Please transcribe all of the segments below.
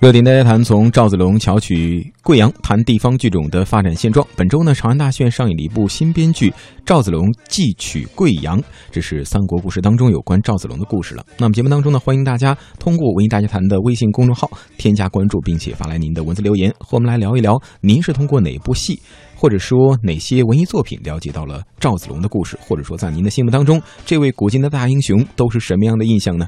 热点大家谈，从赵子龙巧取贵阳谈地方剧种的发展现状。本周呢，长安大剧院上映了一部新编剧《赵子龙寄取贵阳》，这是三国故事当中有关赵子龙的故事了。那么节目当中呢，欢迎大家通过文艺大家谈的微信公众号添加关注，并且发来您的文字留言，和我们来聊一聊，您是通过哪部戏，或者说哪些文艺作品了解到了赵子龙的故事，或者说在您的心目当中，这位古今的大英雄都是什么样的印象呢？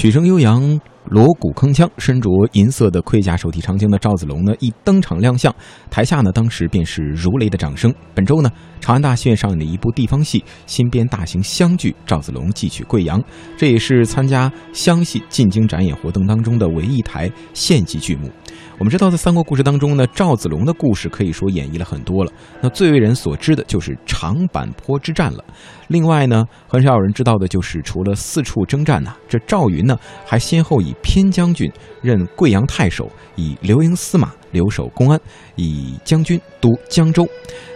曲声悠扬，锣鼓铿锵，身着银色的盔甲、手提长枪的赵子龙呢，一登场亮相，台下呢，当时便是如雷的掌声。本周呢，长安大戏院上演的一部地方戏新编大型湘剧《赵子龙寄取贵阳》，这也是参加湘戏进京展演活动当中的唯一一台县级剧目。我们知道，在三国故事当中呢，赵子龙的故事可以说演绎了很多了。那最为人所知的就是长坂坡之战了。另外呢，很少有人知道的就是，除了四处征战呢，这赵云呢还先后以偏将军任贵阳太守，以留营司马。留守公安，以将军督江州。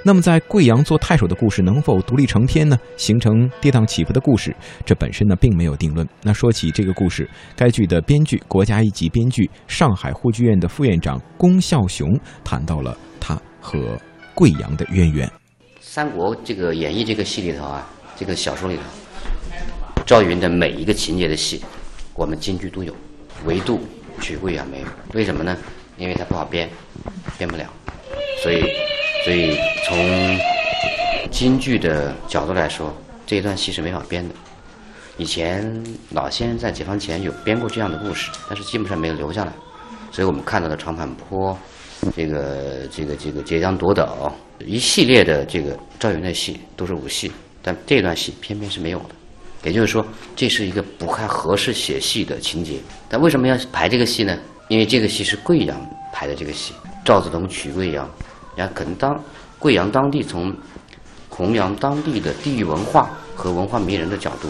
那么，在贵阳做太守的故事能否独立成篇呢？形成跌宕起伏的故事，这本身呢并没有定论。那说起这个故事，该剧的编剧，国家一级编剧，上海沪剧院的副院长龚孝雄谈到了他和贵阳的渊源。三国这个演义这个戏里头啊，这个小说里头，赵云的每一个情节的戏，我们京剧都有，唯独曲贵阳没有。为什么呢？因为它不好编，编不了，所以，所以从京剧的角度来说，这一段戏是没法编的。以前老先生在解放前有编过这样的故事，但是基本上没有留下来。所以我们看到的长坂坡，这个这个这个截江夺岛一系列的这个赵云的戏都是武戏，但这段戏偏偏是没有的。也就是说，这是一个不太合适写戏的情节。但为什么要排这个戏呢？因为这个戏是贵阳排的这个戏，赵子龙娶贵阳，然后可能当贵阳当地从弘扬当地的地域文化和文化名人的角度，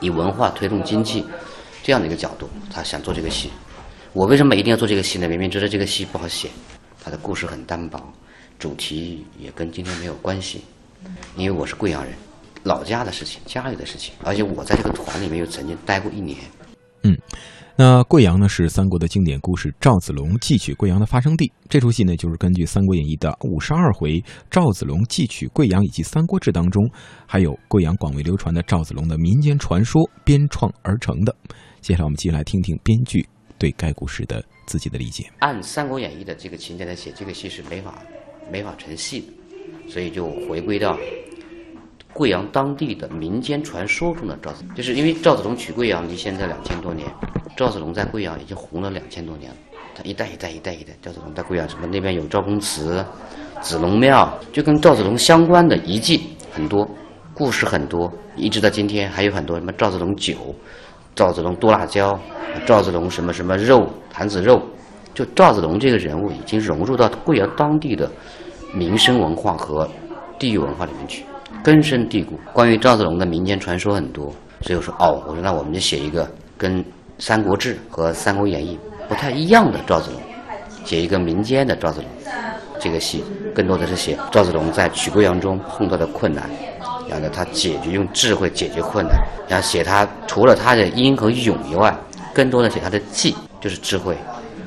以文化推动经济这样的一个角度，他想做这个戏。我为什么一定要做这个戏呢？明明知道这个戏不好写，他的故事很单薄，主题也跟今天没有关系。因为我是贵阳人，老家的事情，家里的事情，而且我在这个团里面又曾经待过一年。嗯。那贵阳呢是三国的经典故事赵子龙寄取贵阳的发生地。这出戏呢就是根据《三国演义》的五十二回赵子龙寄取贵阳以及《三国志》当中，还有贵阳广为流传的赵子龙的民间传说编创而成的。接下来我们继续来听听编剧对该故事的自己的理解。按《三国演义》的这个情节来写，这个戏是没法没法成戏的，所以就回归到。贵阳当地的民间传说中的赵子，就是因为赵子龙娶贵阳离现在两千多年，赵子龙在贵阳已经红了两千多年了。他一代一代一代一代，赵子龙在贵阳什么那边有赵公祠、子龙庙，就跟赵子龙相关的遗迹很多，故事很多，一直到今天还有很多什么赵子龙酒、赵子龙剁辣椒、赵子龙什么什么肉、坛子肉，就赵子龙这个人物已经融入到贵阳当地的民生文化和地域文化里面去。根深蒂固。关于赵子龙的民间传说很多，所以我说哦，我说那我们就写一个跟《三国志》和《三国演义》不太一样的赵子龙，写一个民间的赵子龙。这个戏更多的是写赵子龙在曲贵阳中碰到的困难，然后呢他解决用智慧解决困难，然后写他除了他的英和勇以外，更多的写他的计，就是智慧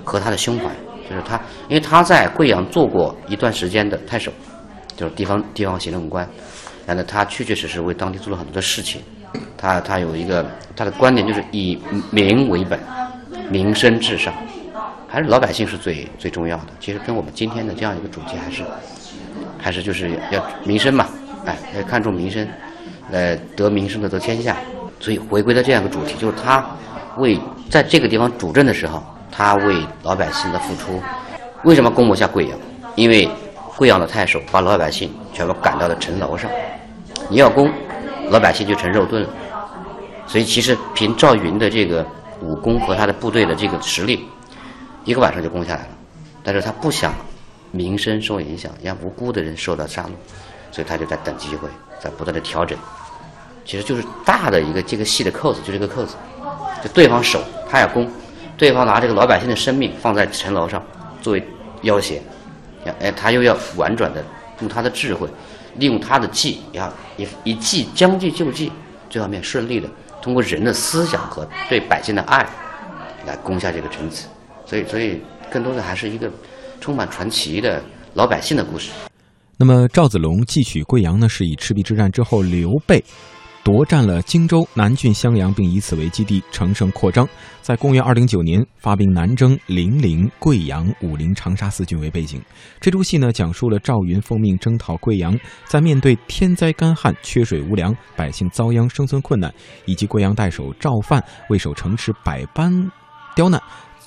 和他的胸怀，就是他，因为他在贵阳做过一段时间的太守，就是地方地方行政官。然后他确确实实为当地做了很多的事情，他他有一个他的观点就是以民为本，民生至上，还是老百姓是最最重要的。其实跟我们今天的这样一个主题还是还是就是要民生嘛，哎，要看重民生，呃，得民生的得天下。所以回归到这样一个主题，就是他为在这个地方主政的时候，他为老百姓的付出。为什么攻不下贵阳？因为贵阳的太守把老百姓全部赶到了城楼上。你要攻，老百姓就成肉盾了。所以其实凭赵云的这个武功和他的部队的这个实力，一个晚上就攻下来了。但是他不想民生受影响，让无辜的人受到杀戮，所以他就在等机会，在不断的调整。其实就是大的一个这个戏的扣子，就这个扣子。就对方守，他要攻，对方拿这个老百姓的生命放在城楼上作为要挟，哎，他又要婉转的用他的智慧，利用他的计，要一一计将计就计，最后面顺利的通过人的思想和对百姓的爱来攻下这个城池。所以，所以更多的还是一个充满传奇的老百姓的故事。那么赵子龙继取贵阳呢，是以赤壁之战之后刘备。夺占了荆州、南郡、襄阳，并以此为基地，乘胜扩张。在公元二零九年发兵南征零陵、贵阳、武陵、长沙四郡为背景。这出戏呢，讲述了赵云奉命征讨贵阳，在面对天灾干旱、缺水无粮、百姓遭殃、生存困难，以及贵阳太守赵范为守城池百般刁难。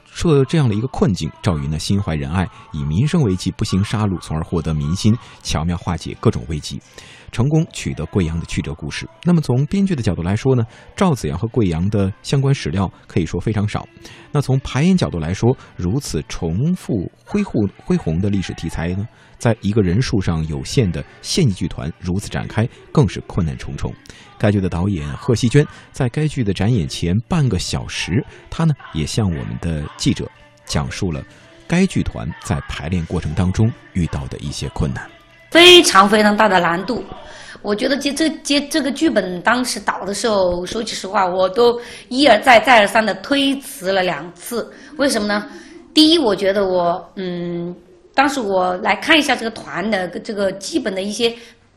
说这样的一个困境，赵云呢心怀仁爱，以民生为计，不行杀戮，从而获得民心，巧妙化解各种危机，成功取得贵阳的曲折故事。那么从编剧的角度来说呢，赵子阳和贵阳的相关史料可以说非常少。那从排演角度来说，如此重复恢宏恢宏的历史题材呢？在一个人数上有限的县级剧团如此展开，更是困难重重。该剧的导演贺希娟在该剧的展演前半个小时，她呢也向我们的记者讲述了该剧团在排练过程当中遇到的一些困难。非常非常大的难度，我觉得接这接这个剧本当时导的时候，说句实话，我都一而再再而三的推辞了两次。为什么呢？第一，我觉得我嗯。当时我来看一下这个团的这个基本的一些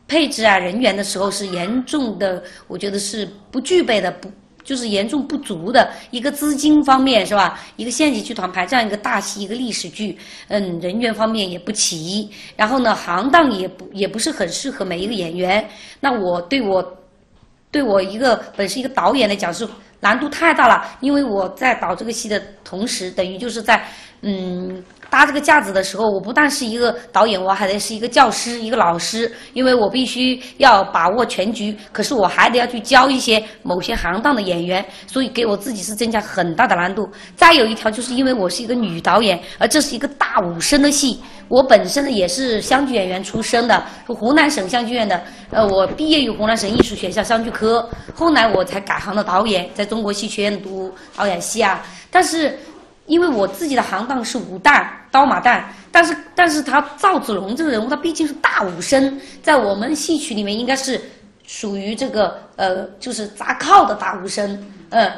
配置啊人员的时候，是严重的，我觉得是不具备的，不就是严重不足的一个资金方面是吧？一个县级剧团排这样一个大戏，一个历史剧，嗯，人员方面也不齐，然后呢，行当也不也不是很适合每一个演员。那我对我对我一个本身一个导演来讲是难度太大了，因为我在导这个戏的同时，等于就是在嗯。搭这个架子的时候，我不但是一个导演，我还得是一个教师、一个老师，因为我必须要把握全局。可是我还得要去教一些某些行当的演员，所以给我自己是增加很大的难度。再有一条，就是因为我是一个女导演，而这是一个大武生的戏，我本身呢也是湘剧演员出身的，湖南省湘剧院的。呃，我毕业于湖南省艺术学校湘剧科，后来我才改行的导演，在中国戏曲院读导演系啊。但是。因为我自己的行当是武旦、刀马旦，但是，但是他赵子龙这个人物，他毕竟是大武生，在我们戏曲里面应该是属于这个呃，就是砸靠的大武生，呃，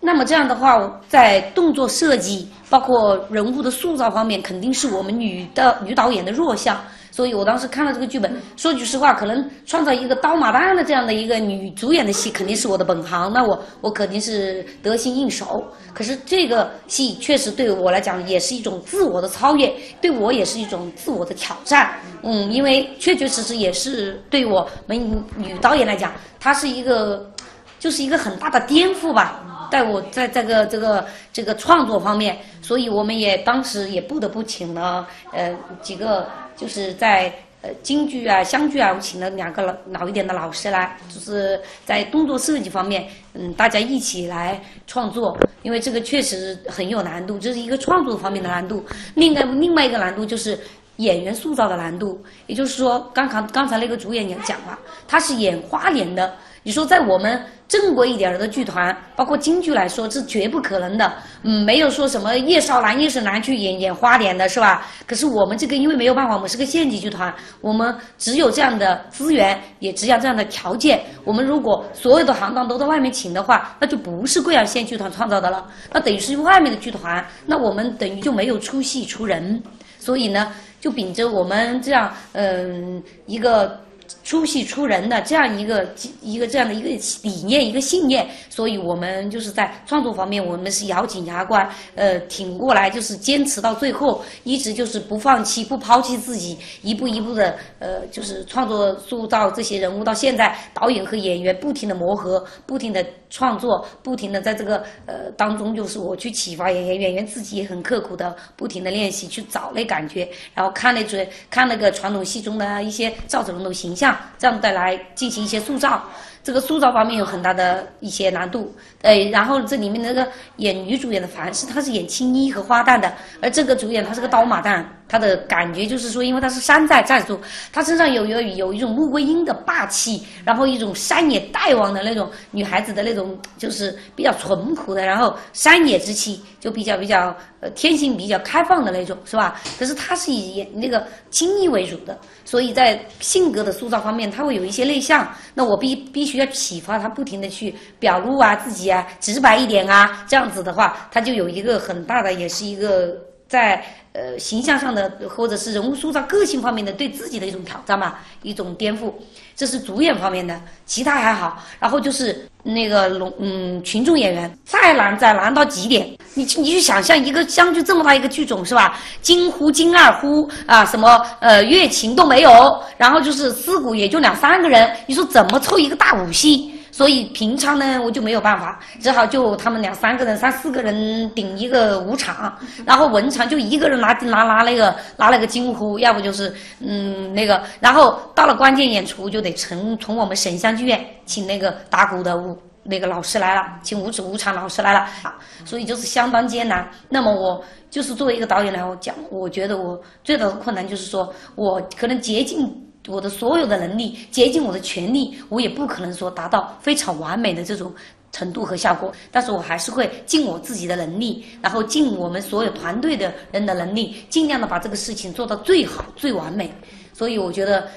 那么这样的话，在动作设计，包括人物的塑造方面，肯定是我们女的女导演的弱项。所以我当时看了这个剧本，说句实话，可能创造一个刀马旦的这样的一个女主演的戏，肯定是我的本行，那我我肯定是得心应手。可是这个戏确实对我来讲也是一种自我的超越，对我也是一种自我的挑战。嗯，因为确确实实也是对我们女导演来讲，它是一个，就是一个很大的颠覆吧，在我在这个这个这个创作方面，所以我们也当时也不得不请了呃几个。就是在呃京剧啊、湘剧啊，我请了两个老老一点的老师来，就是在动作设计方面，嗯，大家一起来创作，因为这个确实很有难度，这是一个创作方面的难度。另外另外一个难度就是演员塑造的难度，也就是说，刚刚刚才那个主演也讲了，他是演花脸的。你说在我们正规一点的剧团，包括京剧来说，是绝不可能的。嗯，没有说什么叶少兰、叶盛兰去演演花脸的是吧？可是我们这个因为没有办法，我们是个县级剧团，我们只有这样的资源，也只有这样的条件。我们如果所有的行当都在外面请的话，那就不是贵阳县剧团创造的了，那等于是外面的剧团，那我们等于就没有出戏出人。所以呢，就秉着我们这样嗯一个。出戏出人的这样一个一个这样的一个理念一个信念，所以我们就是在创作方面，我们是咬紧牙关，呃，挺过来，就是坚持到最后，一直就是不放弃，不抛弃自己，一步一步的，呃，就是创作塑造这些人物。到现在，导演和演员不停的磨合，不停的创作，不停的在这个呃当中，就是我去启发演员，演员自己也很刻苦的，不停的练习去找那感觉，然后看那嘴看那个传统戏中的一些赵子龙的形象。这样再来进行一些塑造，这个塑造方面有很大的一些难度。呃，然后这里面那个演女主演的凡是，她是演青衣和花旦的，而这个主演她是个刀马旦。他的感觉就是说，因为他是山寨寨主，他身上有有有一种穆桂英的霸气，然后一种山野大王的那种女孩子的那种，就是比较淳朴的，然后山野之气，就比较比较呃天性比较开放的那种，是吧？可是他是以那个精益为主的，所以在性格的塑造方面，他会有一些内向。那我必必须要启发他，不停的去表露啊自己啊，直白一点啊，这样子的话，他就有一个很大的，也是一个在。呃，形象上的或者是人物塑造、个性方面的对自己的一种挑战吧，一种颠覆，这是主演方面的，其他还好。然后就是那个龙，嗯，群众演员再难再难到极点，你你去想象一个相距这么大一个剧种是吧？金呼金二呼啊，什么呃乐琴都没有，然后就是尸骨也就两三个人，你说怎么凑一个大武戏？所以平常呢，我就没有办法，只好就他们两三个人、三四个人顶一个舞场，然后文场就一个人拿拿拿那个拿那个金呼，要不就是嗯那个，然后到了关键演出就得从从我们沈香剧院请那个打鼓的舞那个老师来了，请舞指舞场老师来了啊，所以就是相当艰难。那么我就是作为一个导演来讲，我觉得我最大的困难就是说我可能竭尽。我的所有的能力，竭尽我的全力，我也不可能说达到非常完美的这种程度和效果。但是我还是会尽我自己的能力，然后尽我们所有团队的人的能力，尽量的把这个事情做到最好、最完美。所以我觉得，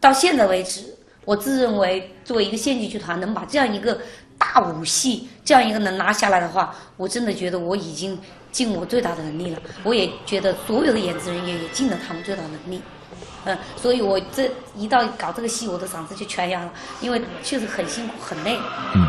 到现在为止，我自认为作为一个县级剧团，能把这样一个大武戏这样一个能拿下来的话，我真的觉得我已经尽我最大的能力了。我也觉得所有的演职人员也尽了他们最大的能力。嗯，所以我这一到搞这个戏，我的嗓子就全哑了，因为确实很辛苦很累。嗯，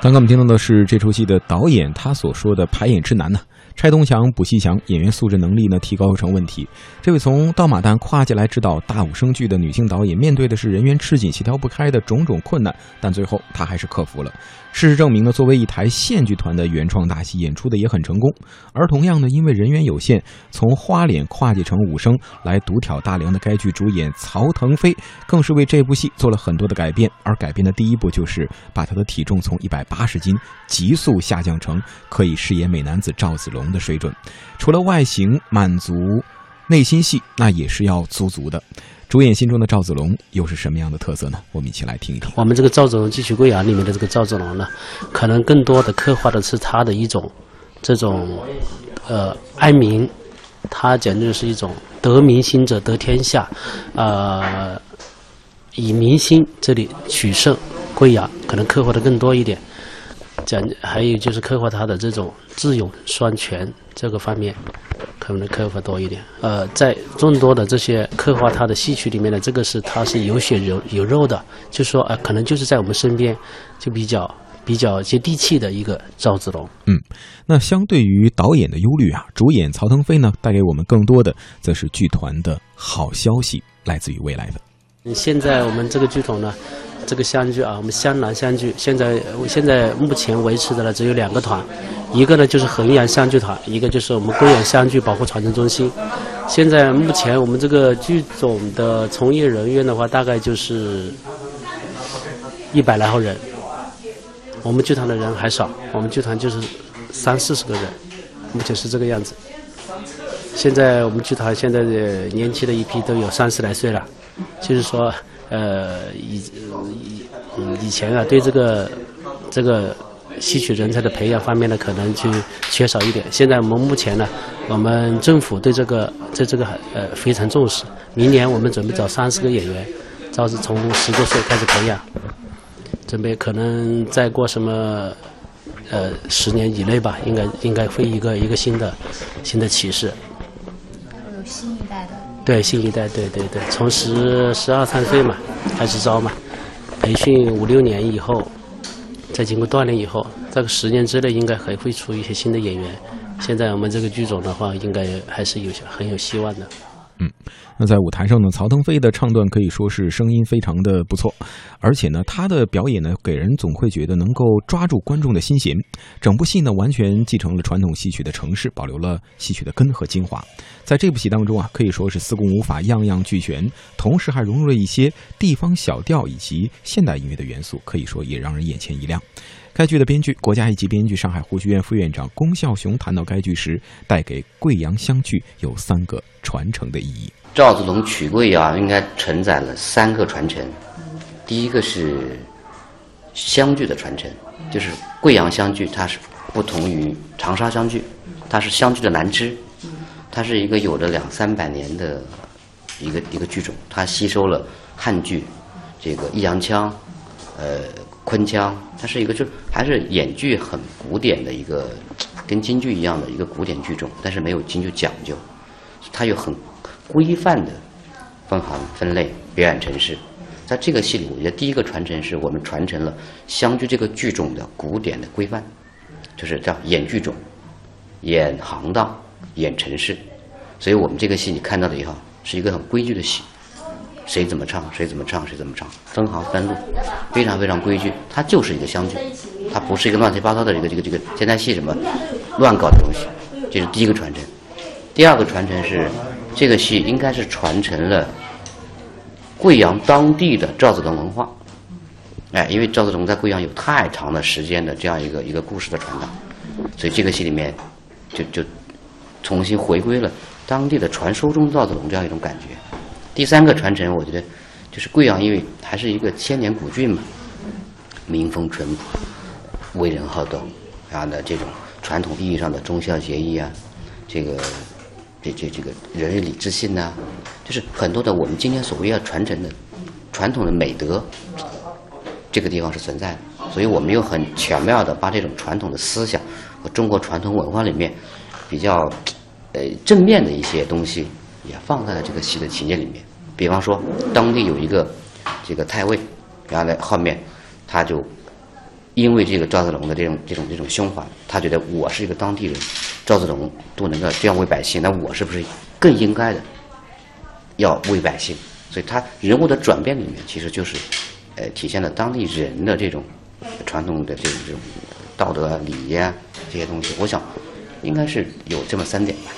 刚刚我们听到的是这出戏的导演他所说的排演之难呢。拆东墙补西墙，演员素质能力呢提高成问题。这位从刀马旦跨界来指导大武生剧的女性导演，面对的是人员吃紧、协调不开的种种困难，但最后她还是克服了。事实证明呢，作为一台县剧团的原创大戏，演出的也很成功。而同样呢，因为人员有限，从花脸跨界成武生来独挑大梁的该剧主演曹腾飞，更是为这部戏做了很多的改变。而改变的第一步就是把他的体重从一百八十斤急速下降成可以饰演美男子赵子龙的水准。除了外形满足，内心戏那也是要足足的。主演心中的赵子龙又是什么样的特色呢？我们一起来听一听。我们这个赵子龙《继续贵阳》里面的这个赵子龙呢，可能更多的刻画的是他的一种这种呃爱民，他简直是一种得民心者得天下，呃，以民心这里取胜。贵阳可能刻画的更多一点，讲还有就是刻画他的这种智勇双全这个方面。可能刻画多一点，呃，在众多的这些刻画他的戏曲里面呢，这个是他是有血有有肉的，就说呃，可能就是在我们身边，就比较比较接地气的一个赵子龙。嗯，那相对于导演的忧虑啊，主演曹腾飞呢，带给我们更多的则是剧团的好消息，来自于未来的。现在我们这个剧团呢。这个相聚啊，我们湘南相聚，现在现在目前维持的呢只有两个团，一个呢就是衡阳相聚团，一个就是我们贵阳相聚保护传承中心。现在目前我们这个剧种的从业人员的话，大概就是一百来号人。我们剧团的人还少，我们剧团就是三四十个人，目前是这个样子。现在我们剧团现在的年轻的一批都有三十来岁了，就是说。呃，以以以前啊，对这个这个戏曲人才的培养方面呢，可能就缺少一点。现在我们目前呢，我们政府对这个对这个呃非常重视。明年我们准备找三十个演员，招是从十多岁开始培养，准备可能再过什么呃十年以内吧，应该应该会一个一个新的新的启示。对新一代，对对对，从十十二三岁嘛开始招嘛，培训五六年以后，再经过锻炼以后，这个十年之内应该还会出一些新的演员。现在我们这个剧种的话，应该还是有很有希望的。嗯。那在舞台上呢，曹腾飞的唱段可以说是声音非常的不错，而且呢，他的表演呢，给人总会觉得能够抓住观众的心弦。整部戏呢，完全继承了传统戏曲的城市，保留了戏曲的根和精华。在这部戏当中啊，可以说是四功五法样样俱全，同时还融入了一些地方小调以及现代音乐的元素，可以说也让人眼前一亮。该剧的编剧、国家一级编剧、上海沪剧院副院长龚孝雄谈到该剧时，带给贵阳湘剧有三个传承的意义。赵子龙曲贵阳应该承载了三个传承，第一个是湘剧的传承，就是贵阳湘剧，它是不同于长沙湘剧，它是湘剧的南支，它是一个有着两三百年的一个一个剧种，它吸收了汉剧，这个弋阳腔，呃，昆腔，它是一个就还是演剧很古典的一个，跟京剧一样的一个古典剧种，但是没有京剧讲究，它有很规范的分行分类表演程式。在这个戏里，我觉得第一个传承是我们传承了湘剧这个剧种的古典的规范，就是叫演剧种、演行当、演程式。所以我们这个戏你看到的以后，是一个很规矩的戏，谁怎么唱谁怎么唱谁怎么唱，分行分路，非常非常规矩。它就是一个湘剧，它不是一个乱七八糟的这个这个这个现代戏什么乱搞的东西。这是第一个传承。第二个传承是，这个戏应该是传承了贵阳当地的赵子龙文化。哎，因为赵子龙在贵阳有太长的时间的这样一个一个故事的传达，所以这个戏里面就就重新回归了当地的传说中赵子龙这样一种感觉。第三个传承，我觉得就是贵阳，因为还是一个千年古郡嘛，民风淳朴，为人好斗，然后呢，这种传统意义上的忠孝节义啊，这个这这这个仁义礼智信呐、就是很多的我们今天所谓要传承的传统的美德，这个地方是存在的。所以我们又很巧妙的把这种传统的思想和中国传统文化里面比较呃正面的一些东西，也放在了这个戏的情节里面。比方说，当地有一个这个太尉，然后呢后面他就因为这个赵子龙的这种这种这种胸怀，他觉得我是一个当地人，赵子龙都能够这样为百姓，那我是不是更应该的要为百姓？所以他人物的转变里面，其实就是呃体现了当地人的这种传统的这种这种道德、礼仪啊这些东西。我想应该是有这么三点吧。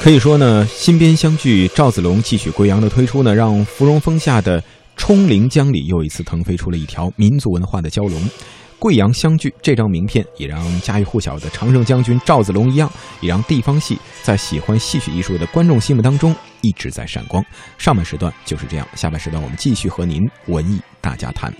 可以说呢，新编湘剧《赵子龙继续贵阳》的推出呢，让芙蓉峰下的冲陵江里又一次腾飞出了一条民族文化的蛟龙。贵阳湘剧这张名片，也让家喻户晓的常胜将军赵子龙一样，也让地方戏在喜欢戏曲艺术的观众心目当中一直在闪光。上半时段就是这样，下半时段我们继续和您文艺大家谈。